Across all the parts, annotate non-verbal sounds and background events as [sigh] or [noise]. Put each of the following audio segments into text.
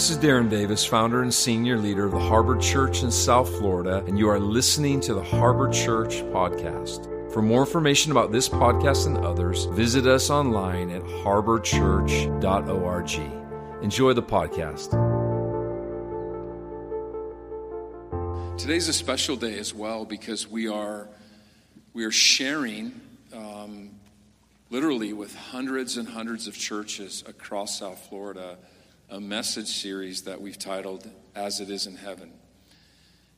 This is Darren Davis, founder and senior leader of the Harbor Church in South Florida, and you are listening to the Harbor Church podcast. For more information about this podcast and others, visit us online at harborchurch.org. Enjoy the podcast. Today's a special day as well because we are we are sharing um, literally with hundreds and hundreds of churches across South Florida a message series that we've titled As It Is in Heaven.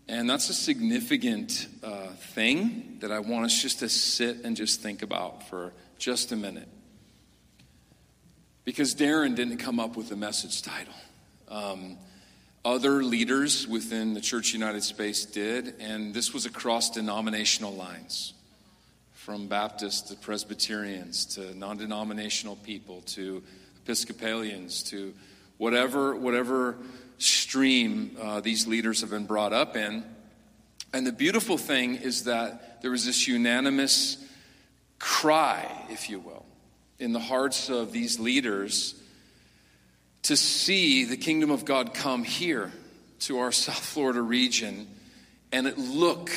And that's a significant uh, thing that I want us just to sit and just think about for just a minute. Because Darren didn't come up with the message title. Um, other leaders within the Church United Space did, and this was across denominational lines from Baptists to Presbyterians to non denominational people to Episcopalians to whatever, whatever stream uh, these leaders have been brought up in. And the beautiful thing is that there was this unanimous cry, if you will, in the hearts of these leaders to see the kingdom of God come here to our [laughs] South Florida region and it look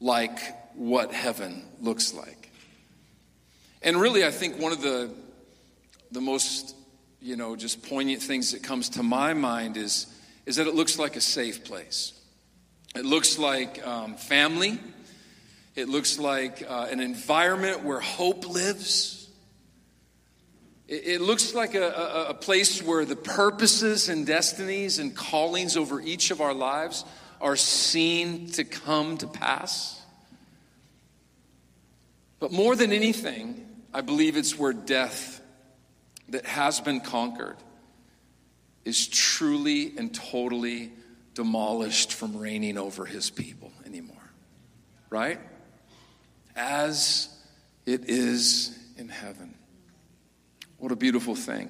like what heaven looks like. And really, I think one of the, the most you know, just poignant things that comes to my mind is, is that it looks like a safe place. It looks like um, family. It looks like uh, an environment where hope lives. It, it looks like a, a, a place where the purposes and destinies and callings over each of our lives are seen to come to pass. But more than anything, I believe it's where death that has been conquered is truly and totally demolished from reigning over his people anymore. Right? As it is in heaven. What a beautiful thing.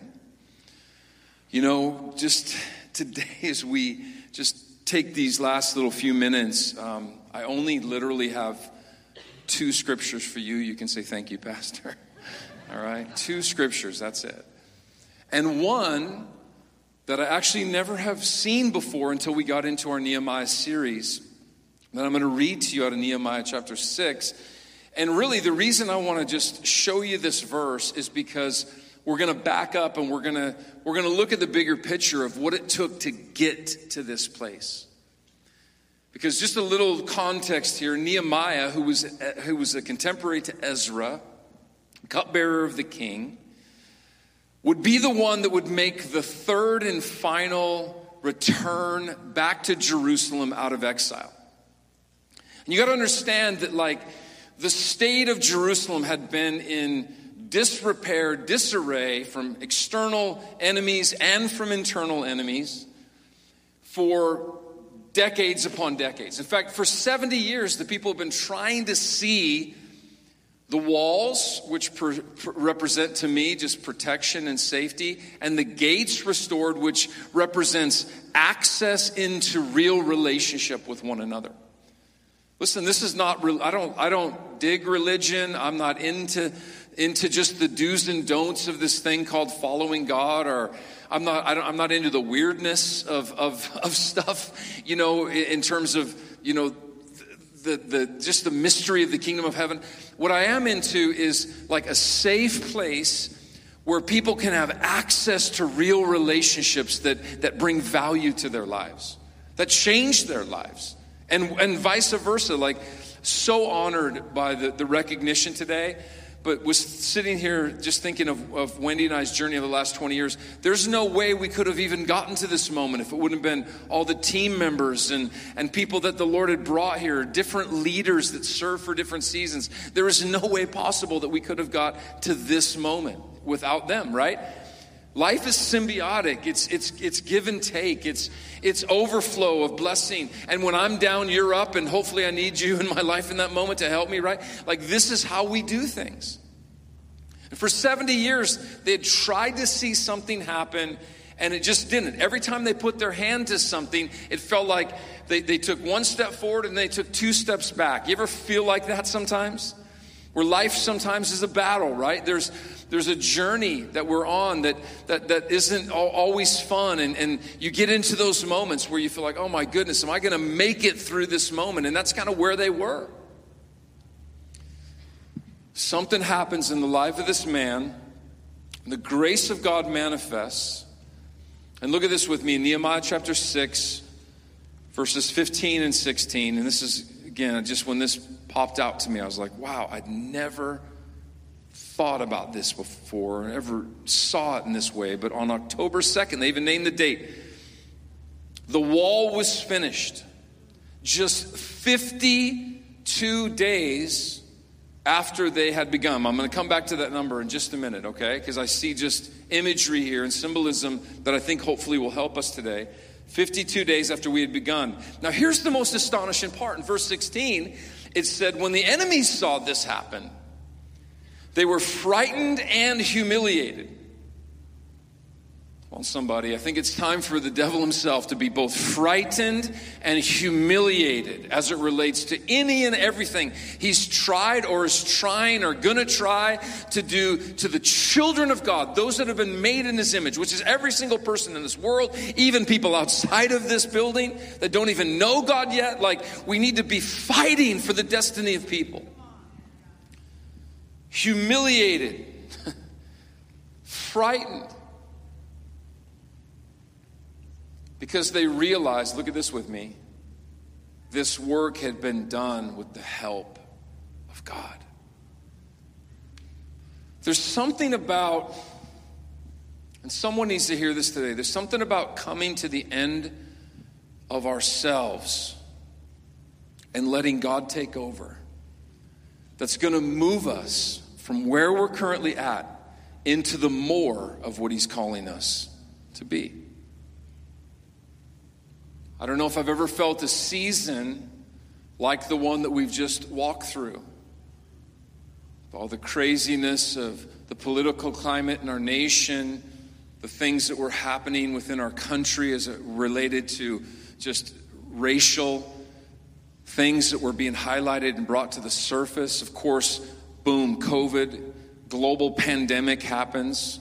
You know, just today, [laughs] as we just take these last little few minutes, um, I only literally have two scriptures for you. You can say, Thank you, Pastor. [laughs] All right? Two scriptures, that's it and one that I actually never have seen before until we got into our Nehemiah series that I'm going to read to you out of Nehemiah chapter 6. And really, the reason I want to just show you this verse is because we're going to back up and we're going to we're going to look at the bigger picture of what it took to get to this place. Because just a little context here, Nehemiah, who was who was a contemporary to Ezra, cupbearer of the king, would be the one that would make the third and final return back to Jerusalem out of exile. And you got to understand that, like, the state of Jerusalem had been in disrepair, disarray from external enemies and from internal enemies for decades upon decades. In fact, for 70 years, the people have been trying to see the walls, which per, per represent to me just protection and safety, and the gates restored, which represents access into real relationship with one another. Listen, this is not, I don't, I don't dig religion. I'm not into, into just the do's and don'ts of this thing called following God or I'm not, I am not into the weirdness of, of, of [laughs] stuff, you know, in terms of, you know, the, the, just the mystery of the kingdom of heaven. What I am into is like a safe place where people can have access to real relationships that, that bring value to their lives, that change their lives, and, and vice versa. Like, so honored by the, the recognition today but was sitting here just thinking of, of Wendy and I's journey of the last 20 years. There's no way we could have even gotten to this moment if it wouldn't have been all the team members and, and people that the Lord had brought here, different leaders that serve for different seasons. There is no way possible that we could have got to this moment without them, right? Life is symbiotic. It's, it's, it's give and take. It's, it's overflow of blessing. And when I'm down, you're up, and hopefully I need you [laughs] in my life in that moment to help me, right? Like, this is how we do things. And for 70 years, they had tried to see something happen, and it just didn't. Every time they put their hand to something, it felt like they, they took one step forward and they took two steps back. You ever feel like that sometimes? Where life sometimes is a battle, right? There's, there's a journey that we're on that, that, that isn't always fun. And, and you get into those moments where you feel like, oh my goodness, am I going to make it through this moment? And that's kind of where they were. Something happens in the life of this man, the grace of God manifests. And look at this with me Nehemiah chapter 6, verses 15 and 16. And this is, again, just when this popped out to me. I was like, wow, I'd never thought about this before, ever saw it in this way. But on October 2nd, they even named the date. The wall was finished just 52 days after they had begun. I'm going to come back to that number in just a minute, okay? Because I see just imagery here and symbolism that I think hopefully will help us today. 52 days after we had begun. Now, here's the most astonishing part. In verse 16, it said, When the enemies saw this happen, they were frightened and humiliated. Well, somebody, I think it's time for the devil himself to be both frightened and humiliated as it relates to any and everything he's tried or is trying or gonna try to do to the children of God, those that have been made in his image, which is every single person in this world, even people outside of this building that don't even know God yet. Like, we need to be fighting for the destiny of people. Humiliated, [laughs] frightened Because they realized, look at this with me, this work had been done with the help of God. There's something about, and someone needs to hear this today, there's something about coming to the end of ourselves and letting God take over that's going to move us from where we're currently at into the more of what He's calling us to be. I don't know if I've ever felt a season like the one that we've just walked through. All the craziness of the political climate in our nation, the things that were happening within our country as it related to just racial things that were being highlighted and brought to the surface. Of course, boom, COVID, global pandemic happens.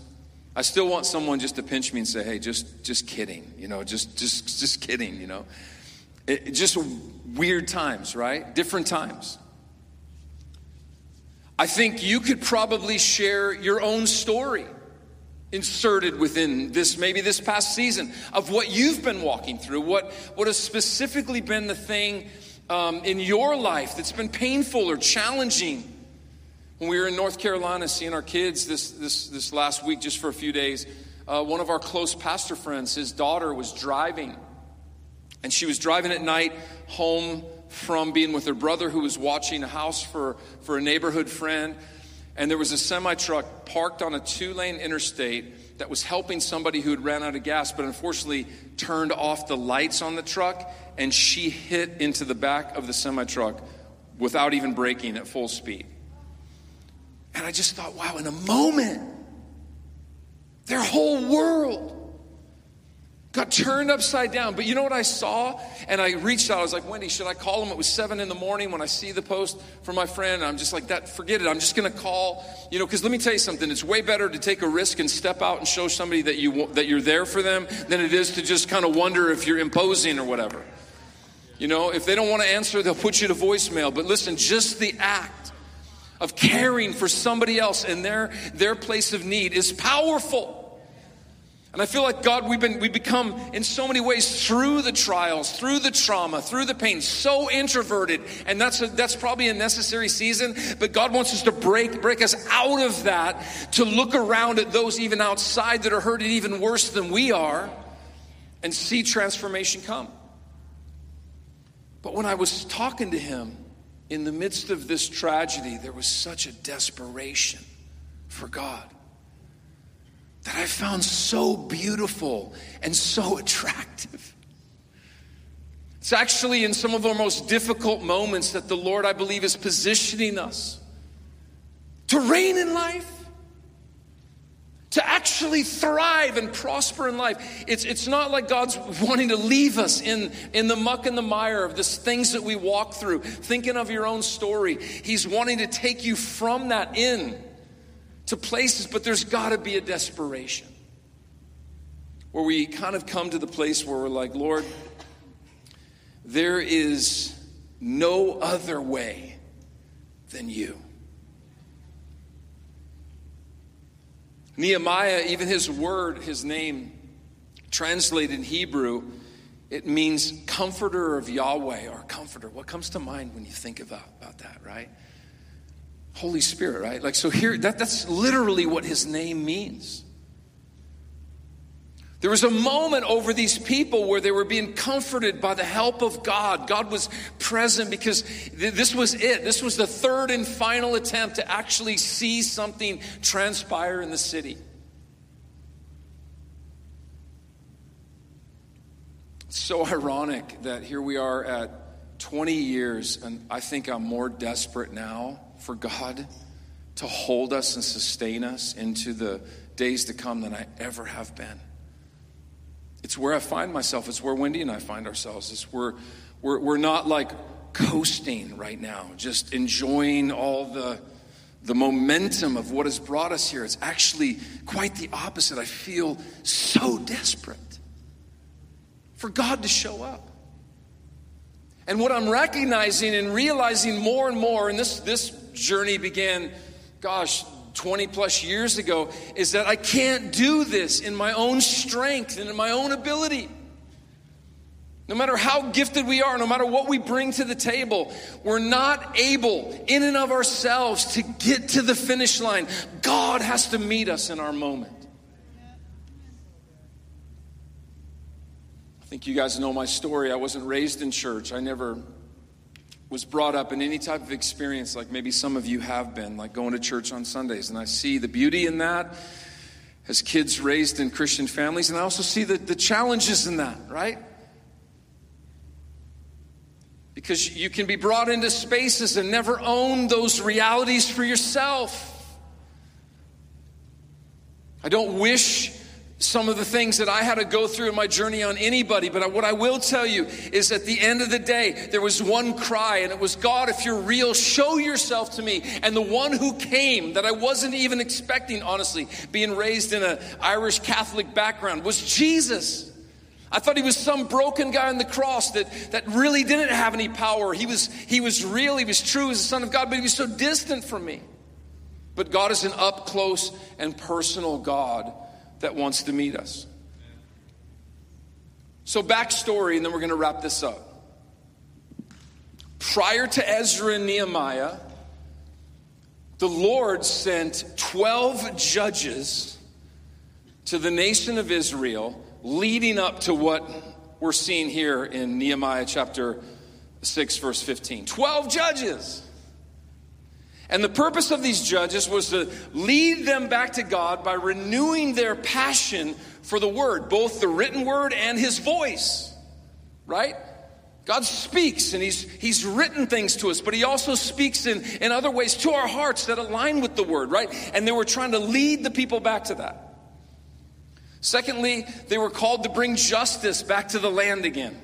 I still want someone just to pinch me and say, "Hey, just just kidding," you know, just just just kidding, you know. It, just weird times, right? Different times. I think you could probably share your own story inserted within this maybe this past season of what you've been walking through what what has specifically been the thing um, in your life that's been painful or challenging when we were in North Carolina seeing our kids this, this, this last week, just for a few days, uh, one of our close pastor friends, his daughter was driving. And she was driving at night home from being with her brother who was watching a house for, for a neighborhood friend. And there was a semi truck parked on a two lane interstate that was helping somebody who had ran out of gas, but unfortunately turned off the lights on the truck. And she hit into the back of the semi truck without even braking at full speed. And I just thought, wow, in a moment, their whole world got turned upside down. But you know what I saw? And I reached out. I was like, Wendy, should I call him? It was seven in the morning when I see the post from my friend. I'm just like, that, forget it. I'm just going to call, you know, because let me tell you something. It's way better to take a risk and step out and show somebody that, you, that you're there for them than it is to just kind of wonder if you're imposing or whatever. You know, if they don't want to answer, they'll put you to voicemail. But listen, just the act of caring for somebody else in their, their place of need is powerful. And I feel like God, we've been we've become in so many ways through the trials, through the trauma, through the pain, so introverted, and that's a, that's probably a necessary season. But God wants us to break break us out of that to look around at those even outside that are hurting even worse than we are, and see transformation come. But when I was talking to him, in the midst of this tragedy, there was such a desperation for God that I found so beautiful and so [laughs] attractive. It's actually in some of our most difficult moments that the Lord, I believe, is positioning us to reign in life, to actually thrive and prosper in life. It's, it's not like God's wanting to leave us in, in the muck and the mire of the things that we walk through, thinking of your own story. He's wanting to take you from that in to places, but there's got to be a desperation where we kind of come to the place where we're like, Lord, there is no other way than you. Nehemiah, even his word, his name, translated in Hebrew, it means comforter of Yahweh or comforter. What comes to mind when you think about, uh, about that, right? Holy Spirit, right? Like, so here, that, that's literally what his name means. There was a moment over these people where they were being comforted by the help of God. God was present because th- this was it. This was the third and final attempt to actually see something transpire in the city. It's so ironic that here we are at 20 years, and I think I'm more desperate now for God to hold us and sustain us into the days to come than I ever have been. It's where I find myself. It's where Wendy and I find ourselves. It's where we're, we're not like coasting right now, just enjoying all the, the momentum of what has brought us here. It's actually quite the opposite. I feel so desperate for God to show up. And what I'm recognizing and realizing more and more, and this, this journey began, gosh, 20 plus years ago is that I can't do this in my own strength and in my own ability. No matter how gifted we are, no matter what we bring to the table, we're not able in and of ourselves to get to the finish line. God has to meet us in our moment. I think you guys know my story. I wasn't raised in church. I never was brought up in any type of experience like maybe some of you have been, like going to church on Sundays. And I see the beauty in that as kids raised in Christian families. And I also see the, the challenges in that, right? Because you can be brought into spaces and never own those realities for yourself. I don't wish some of the things that I had to go through in my journey on anybody, but what I will tell you is at the end of the day, there was one cry, and it was God, if you're real, show yourself to me. And the one who came that I wasn't even expecting, honestly, being raised in an Irish Catholic background, was Jesus. I thought he was some broken guy on the cross that, that really didn't have any power. He was, he was real, he was true as the Son of God, but he was so distant from me. But God is an up close and personal God that wants to meet us. So, backstory, and then we're going to wrap this up. Prior to Ezra and Nehemiah, the Lord sent 12 judges to the nation of Israel, leading up to what we're seeing here in Nehemiah chapter 6, verse 15. 12 judges. And the purpose of these judges was to lead them back to God by renewing their passion for the word, both the written word and his voice. Right? God speaks and he's, he's written things to us, but he also speaks in, in other ways to our hearts that align with the word, right? And they were trying to lead the people back to that. Secondly, they were called to bring justice back to the land again.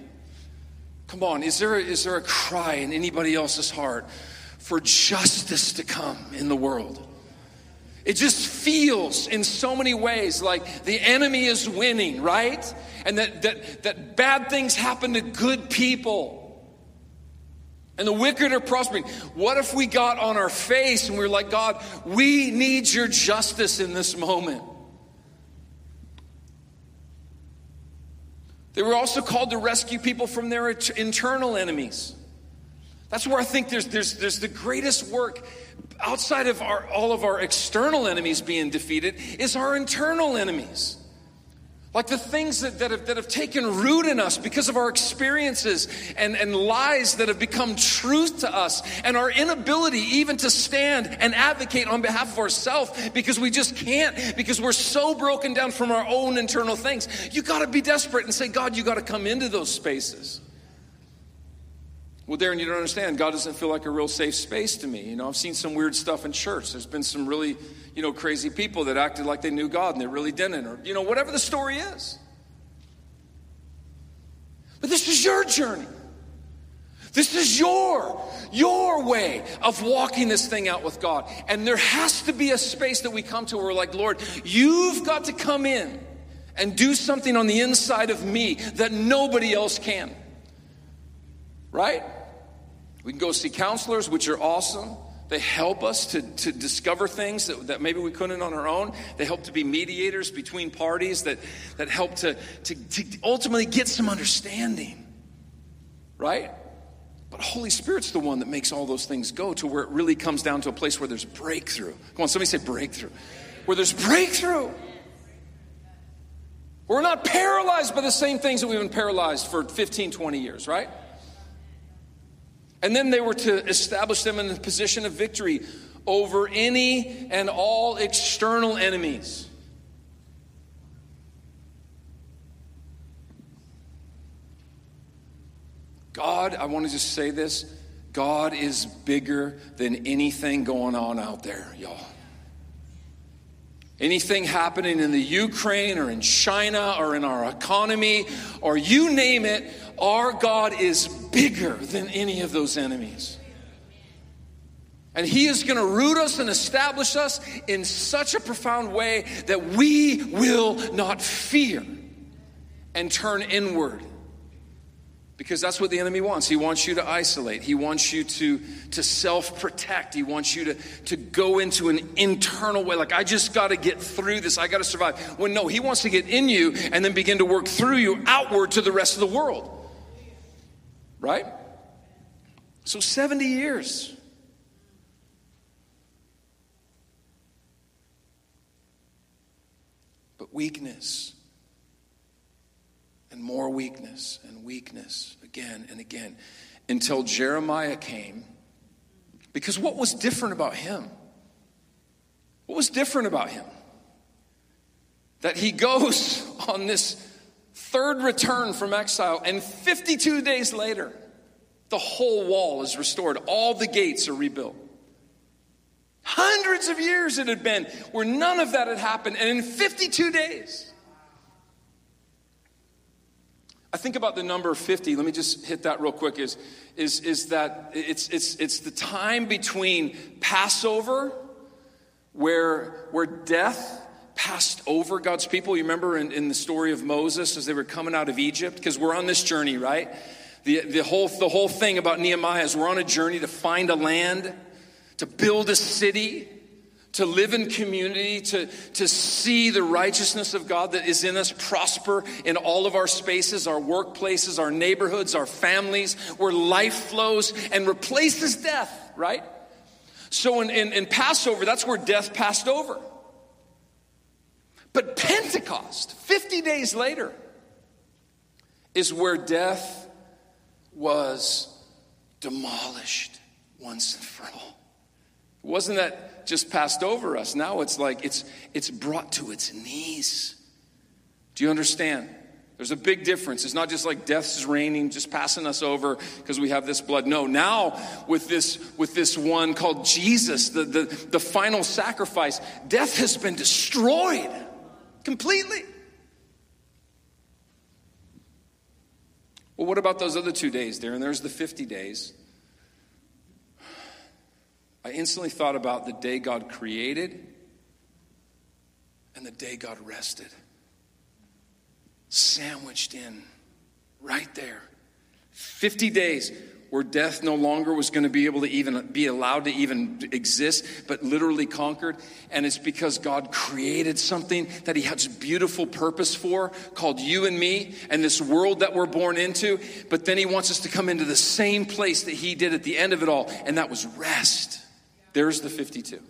Come on, is there, is there a cry in anybody else's heart for justice to come in the world. It just feels in so many ways like the enemy is winning, right? And that, that, that bad things happen to good people. And the wicked are prospering. What if we got on our face and we are like, God, we need your justice in this moment? They were also called to rescue people from their internal enemies. That's where I think there's, there's, there's the greatest work outside of our, all of our external enemies being defeated is our internal enemies. Like the things that, that, have, that have taken root in us because of our experiences and, and lies that have become truth to us, and our inability even to stand and advocate on behalf of ourselves because we just can't, because we're so broken down from our own internal things. You gotta be desperate and say, God, you gotta come into those spaces. Well, Darren, you don't understand. God doesn't feel like a real safe space to me. You know, I've seen some weird stuff in church. There's been some really, you know, crazy people that acted like they knew God and they really didn't, or, you know, whatever the story is. But this is your journey. This is your, your way of walking this thing out with God. And there has to be a space that we come to where we're like, Lord, you've got to come in and do something on the inside of me that nobody else can. Right? We can go see counselors, which are awesome. They help us to, to discover things that, that maybe we couldn't on our own. They help to be mediators between parties that, that help to, to, to ultimately get some understanding. Right? But Holy Spirit's the one that makes all those things go to where it really comes down to a place where there's breakthrough. Come on, somebody say breakthrough. Where there's breakthrough. We're not paralyzed by the same things that we've been paralyzed for 15, 20 years, right? And then they were to establish them in the position of victory over any and all external enemies. God, I want to just say this God is bigger than anything going on out there, y'all. Anything happening in the Ukraine or in China or in our economy or you name it, our God is bigger than any of those enemies. And He is going to root us and establish us in such a profound way that we will not fear and turn inward because that's what the enemy wants. He wants you to isolate. He wants you to, to self protect. He wants you to, to go into an internal way. Like, I just got to get through this. I got to survive. When no, he wants to get in you and then begin to work through you outward to the rest of the world. Right? So, 70 years. But weakness and more weakness and weakness again and again until Jeremiah came. Because what was different about him? What was different about him? That he [laughs] goes on this third return from exile, and 52 days later, the whole wall is restored, all the gates are rebuilt. Hundreds of years it had been where none of that had happened, and in 52 days, I think about the number 50. Let me just hit that real quick. Is, is, is that it's, it's, it's the time between Passover, where, where death passed over God's people. You remember in, in the story of Moses as they were coming out of Egypt? Because we're on this journey, right? The, the, whole, the whole thing about Nehemiah is we're on a journey to find a land, to build a city, to live in community, to, to see the righteousness of God that is in us prosper in all of our spaces, our workplaces, our neighborhoods, our families, where life flows and replaces death, right? So in, in, in Passover, that's where death passed over. But Pentecost, 50 days later, is where death was demolished once and for all. It wasn't that just passed over us. Now it's like it's, it's brought to its knees. Do you understand? There's a big difference. It's not just like death is reigning, just passing us over because we have this blood. No, now with this, with this one called Jesus, the, the, the final sacrifice, death has been destroyed completely. Well, what about those other two days there? And there's the 50 days. I instantly thought about the day God created and the day God rested. Sandwiched in right there. 50 days where death no longer was going to be able to even be allowed to even exist, but literally conquered. And it's because God created something that He has beautiful purpose for, called you and me, and this world that we're born into. But then He wants us to come into the same place that He did at the end of it all, and that was rest. There's the 52.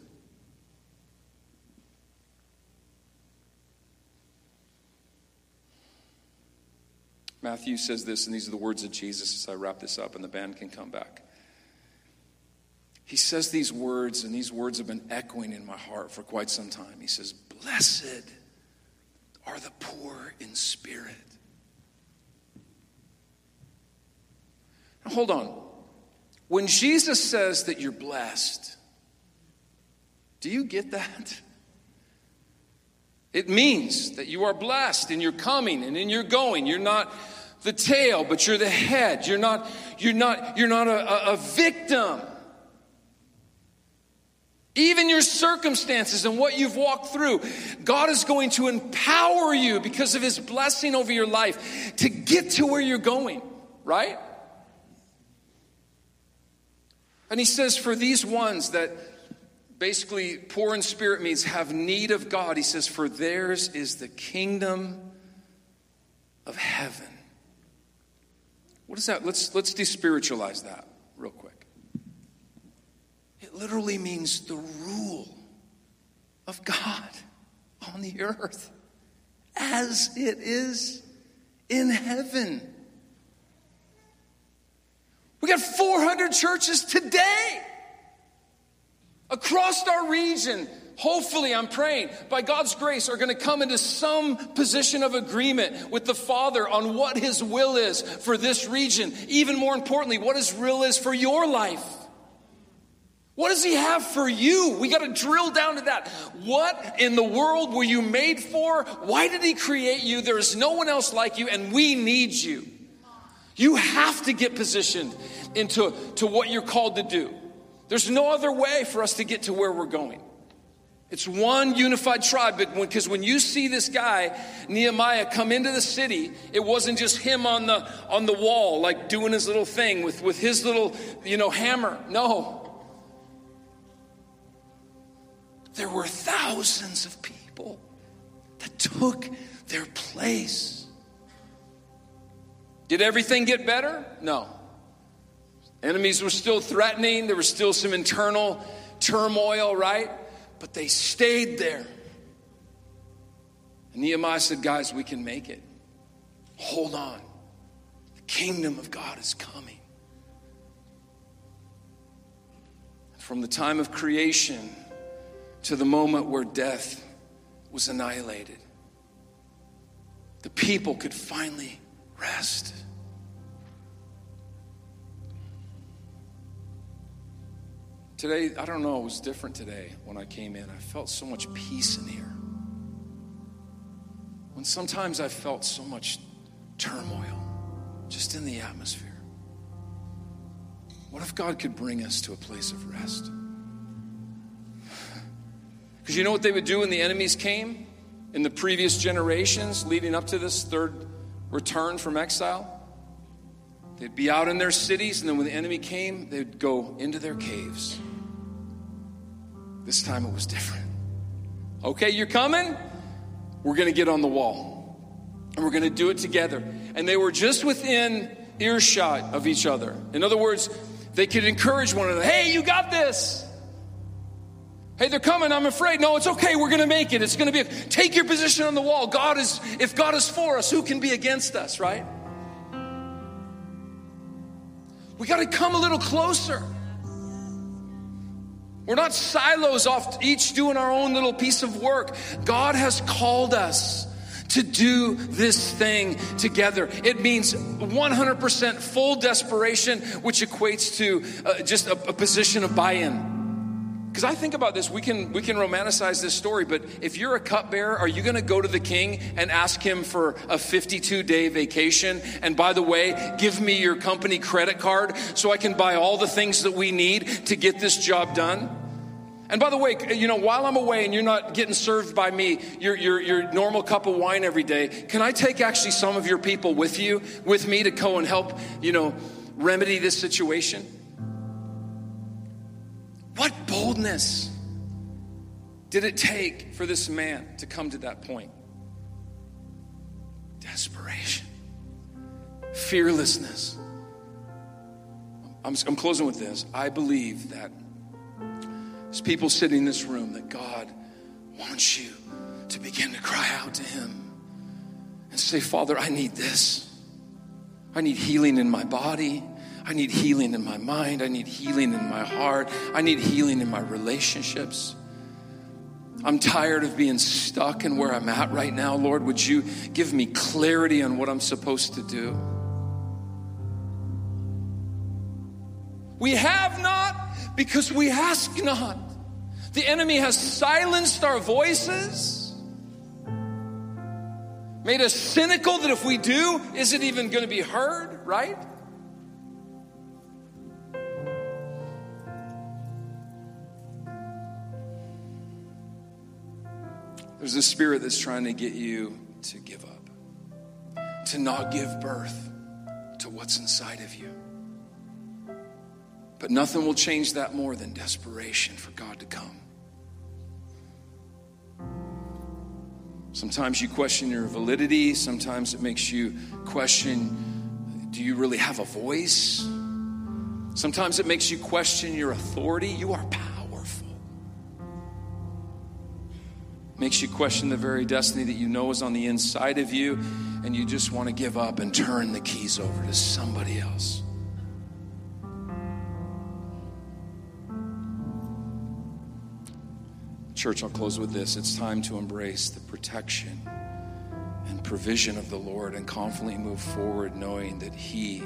Matthew says this, and these are the words of Jesus as I wrap this up, and the band can come back. He says these words, and these words have been echoing in my heart for quite some time. He says, Blessed are the poor in spirit. Now, hold on. When Jesus says that you're blessed, do you get that? It means that you are blessed in your coming and in your going. You're not the tail, but you're the head. You're not, you're not, you're not a, a, victim. Even your circumstances and what you've walked through, God is going to empower you because of His blessing over your life to get to where you're going, right? And He says, for these ones that basically poor in spirit means have need of God, He says, for theirs is the kingdom of heaven. What is that? Let's, let's despiritualize that real quick It literally means the rule of God on the earth as it is in heaven. We got 400 churches today across our region. Hopefully, I'm praying by God's grace are going to come into some position of agreement with the Father on what His will is for this region. Even more importantly, what His will is for your life. What does he have for you? We got to drill down to that. What in the world were you made for? Why did he create you? There is no one else like you, and we need you. You have to get positioned into to what you're called to do. There's no other way for us to get to where we're going. It's one unified tribe, because when, when you see this guy Nehemiah come into the city, it wasn't just him on the on the wall, like doing his little thing with with his little you know hammer. No, there were thousands of people that took their place. Did everything get better? No. Enemies were still threatening, there was still some internal turmoil, right? But they stayed there. And Nehemiah said, Guys, we can make it. Hold on. The kingdom of God is coming. From the time of creation, to the moment where death was annihilated. The people could finally rest. Today, I don't know, it was different today when I came in. I felt so much peace in here. When sometimes I felt so much turmoil just in the atmosphere. What if God could bring us to a place of rest? [sighs] Because you know what they would do when the enemies came in the previous generations leading up to this third return from exile? They'd be out in their cities, and then when the enemy came, they'd go into their caves. This time it was different. Okay, you're coming? We're going to get on the wall. And we're going to do it together. And they were just within earshot of each other. In other words, they could encourage one another. Hey, you got this. Hey, they're coming. I'm afraid. No, it's okay. We're going to make it. It's going to be. A, take your position on the wall. God is. If God is for us, who can be against us? Right? We got to come a little closer. We're not silos off each doing our own little piece of work. God has called us to do this thing together. It means 100% full desperation, which equates to uh, just a, a position of buy in. Because I think about this, we can we can romanticize this story, but if you're a cupbearer, are you going to go to the king and ask him for a 52 day vacation? And by the way, give me your company credit card so I can buy all the things that we need to get this job done? And by the way, you know, while I'm away and you're not getting served by me your, your, your normal cup of wine every day, can I take actually some of your people with you, with me to go and help, you know, remedy this situation? What boldness did it take for this man to come to that point? Desperation, fearlessness. I'm, I'm closing with this. I believe that as people sitting in this room, that God wants you to begin to cry out to Him and say, Father, I need this. I need healing in my body. I need healing in my mind. I need healing in my heart. I need healing in my relationships. I'm tired of being stuck in where I'm at right now. Lord, would you give me clarity on what I'm supposed to do? We have not because we ask not. The enemy has silenced our voices. Made us cynical that if we do, is it even going to be heard, right? There's a spirit that's trying to get you to give up, to not give birth to what's inside of you. But nothing will change that more than desperation for God to come. Sometimes you question your validity. Sometimes it makes you question do you really have a voice? Sometimes it makes you question your authority. You are powerful. Makes you question the very destiny that you know is on the inside of you, and you just want to give up and turn the keys over to somebody else. Church, I'll close with this. It's time to embrace the protection and provision of the Lord and confidently move forward knowing that He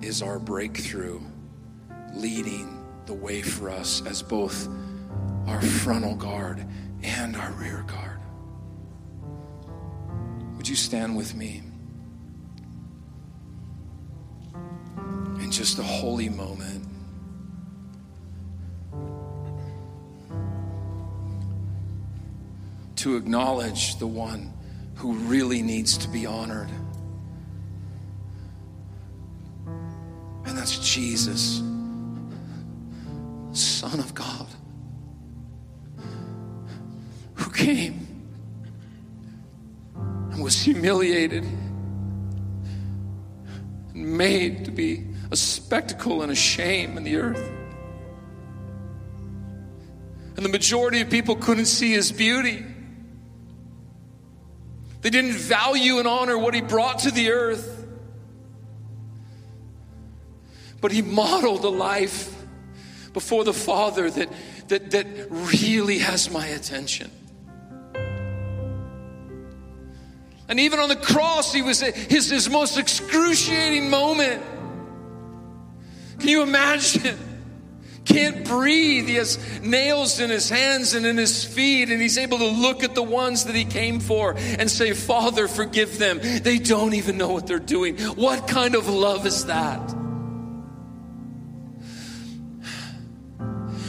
is our breakthrough, leading the way for us as both our frontal guard and our rear guard. Would you stand with me? In just a holy moment. to acknowledge the one who really needs to be honored. And that's Jesus, Son of God, came and was humiliated and made to be a spectacle and a shame in the earth. And the majority of people couldn't see his beauty. They didn't value and honor what he brought to the earth. But he modeled a life before the Father that, that, that really has my attention. And even on the cross, he was his, his most excruciating moment. Can you imagine? can't breathe. He has nails in his hands and in his feet, and he's able to look at the ones that he came for and say, Father, forgive them. They don't even know what they're doing. What kind of love is that?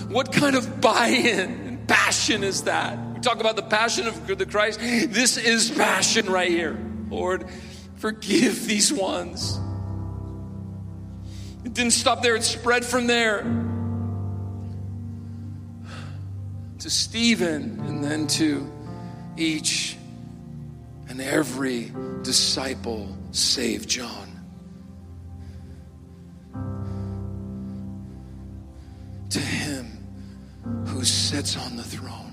What kind of buy in and passion is that? Talk about the passion of the Christ. This is passion right here. Lord, forgive these ones. It didn't stop there, it spread from there to Stephen and then to each and every disciple save John. To him who sits on the throne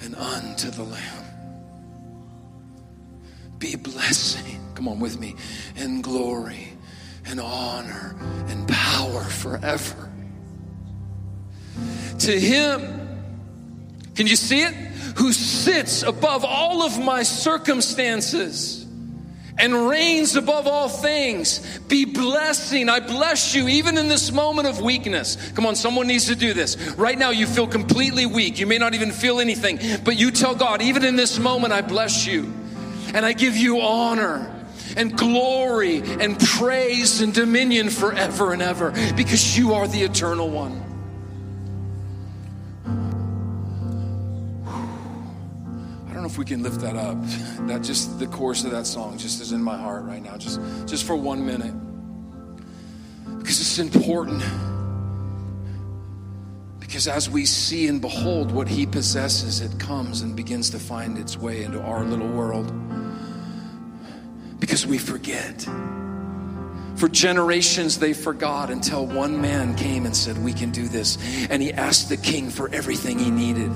and unto the Lamb be blessing, come on with me, and glory and honor and power forever to him. Can you see it? Who sits above all of my circumstances and reigns above all things. Be blessing. I bless you even in this moment of weakness. Come on, someone needs to do this. Right now, you feel completely weak. You may not even feel anything, but you tell God, even in this moment, I bless you. And I give you honor and glory and praise and dominion forever and ever because you are the eternal one. If we can lift that up. [laughs] That just the chorus of that song just is in my heart right now. Just just for one minute. Because it's important. Because as we see and behold what he possesses, it comes and begins to find its way into our little world. Because we forget. For generations, they forgot until one man came and said, We can do this. And he asked the king for everything he needed.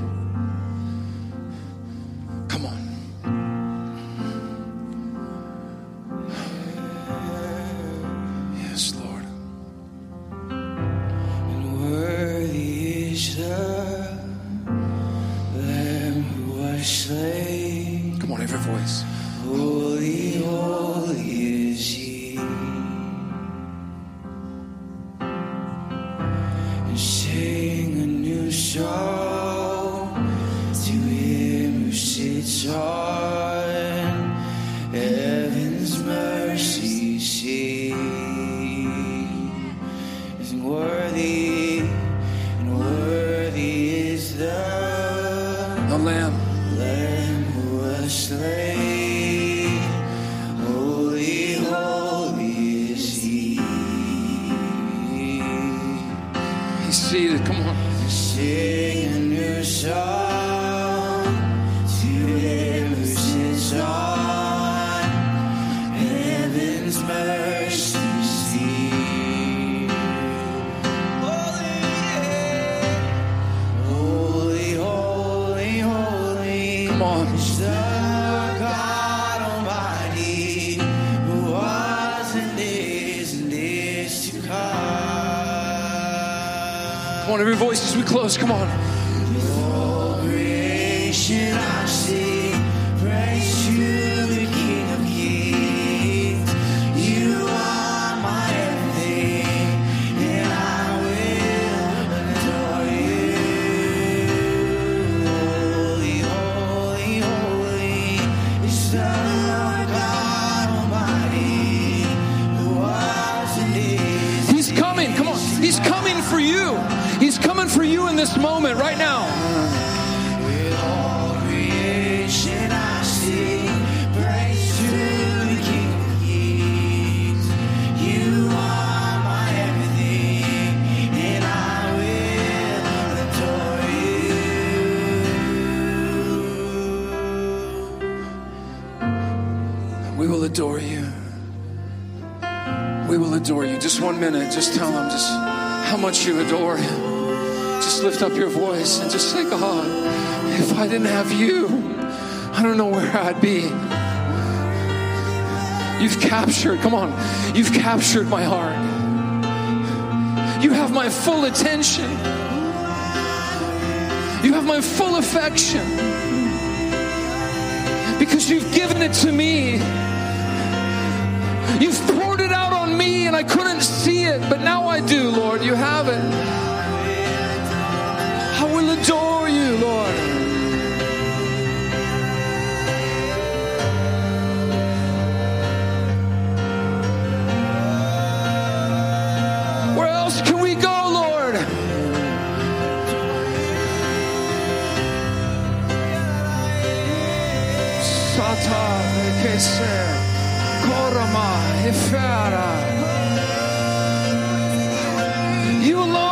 Every voice as we close. Come on. I will adore you. We will adore you. We will adore you. Just one minute. Just tell him just how much you adore him. Just lift up your voice and just say, God, if I didn't have you, I don't know where I'd be. You've captured, come on, you've captured my heart. You have my full attention. You have my full affection. Because you've given it to me. You've poured it out on me and I couldn't see it, but now I do, Lord. You have it. Adore you, Lord. Where else can we go, Lord? Sata kese korama ifara. You alone,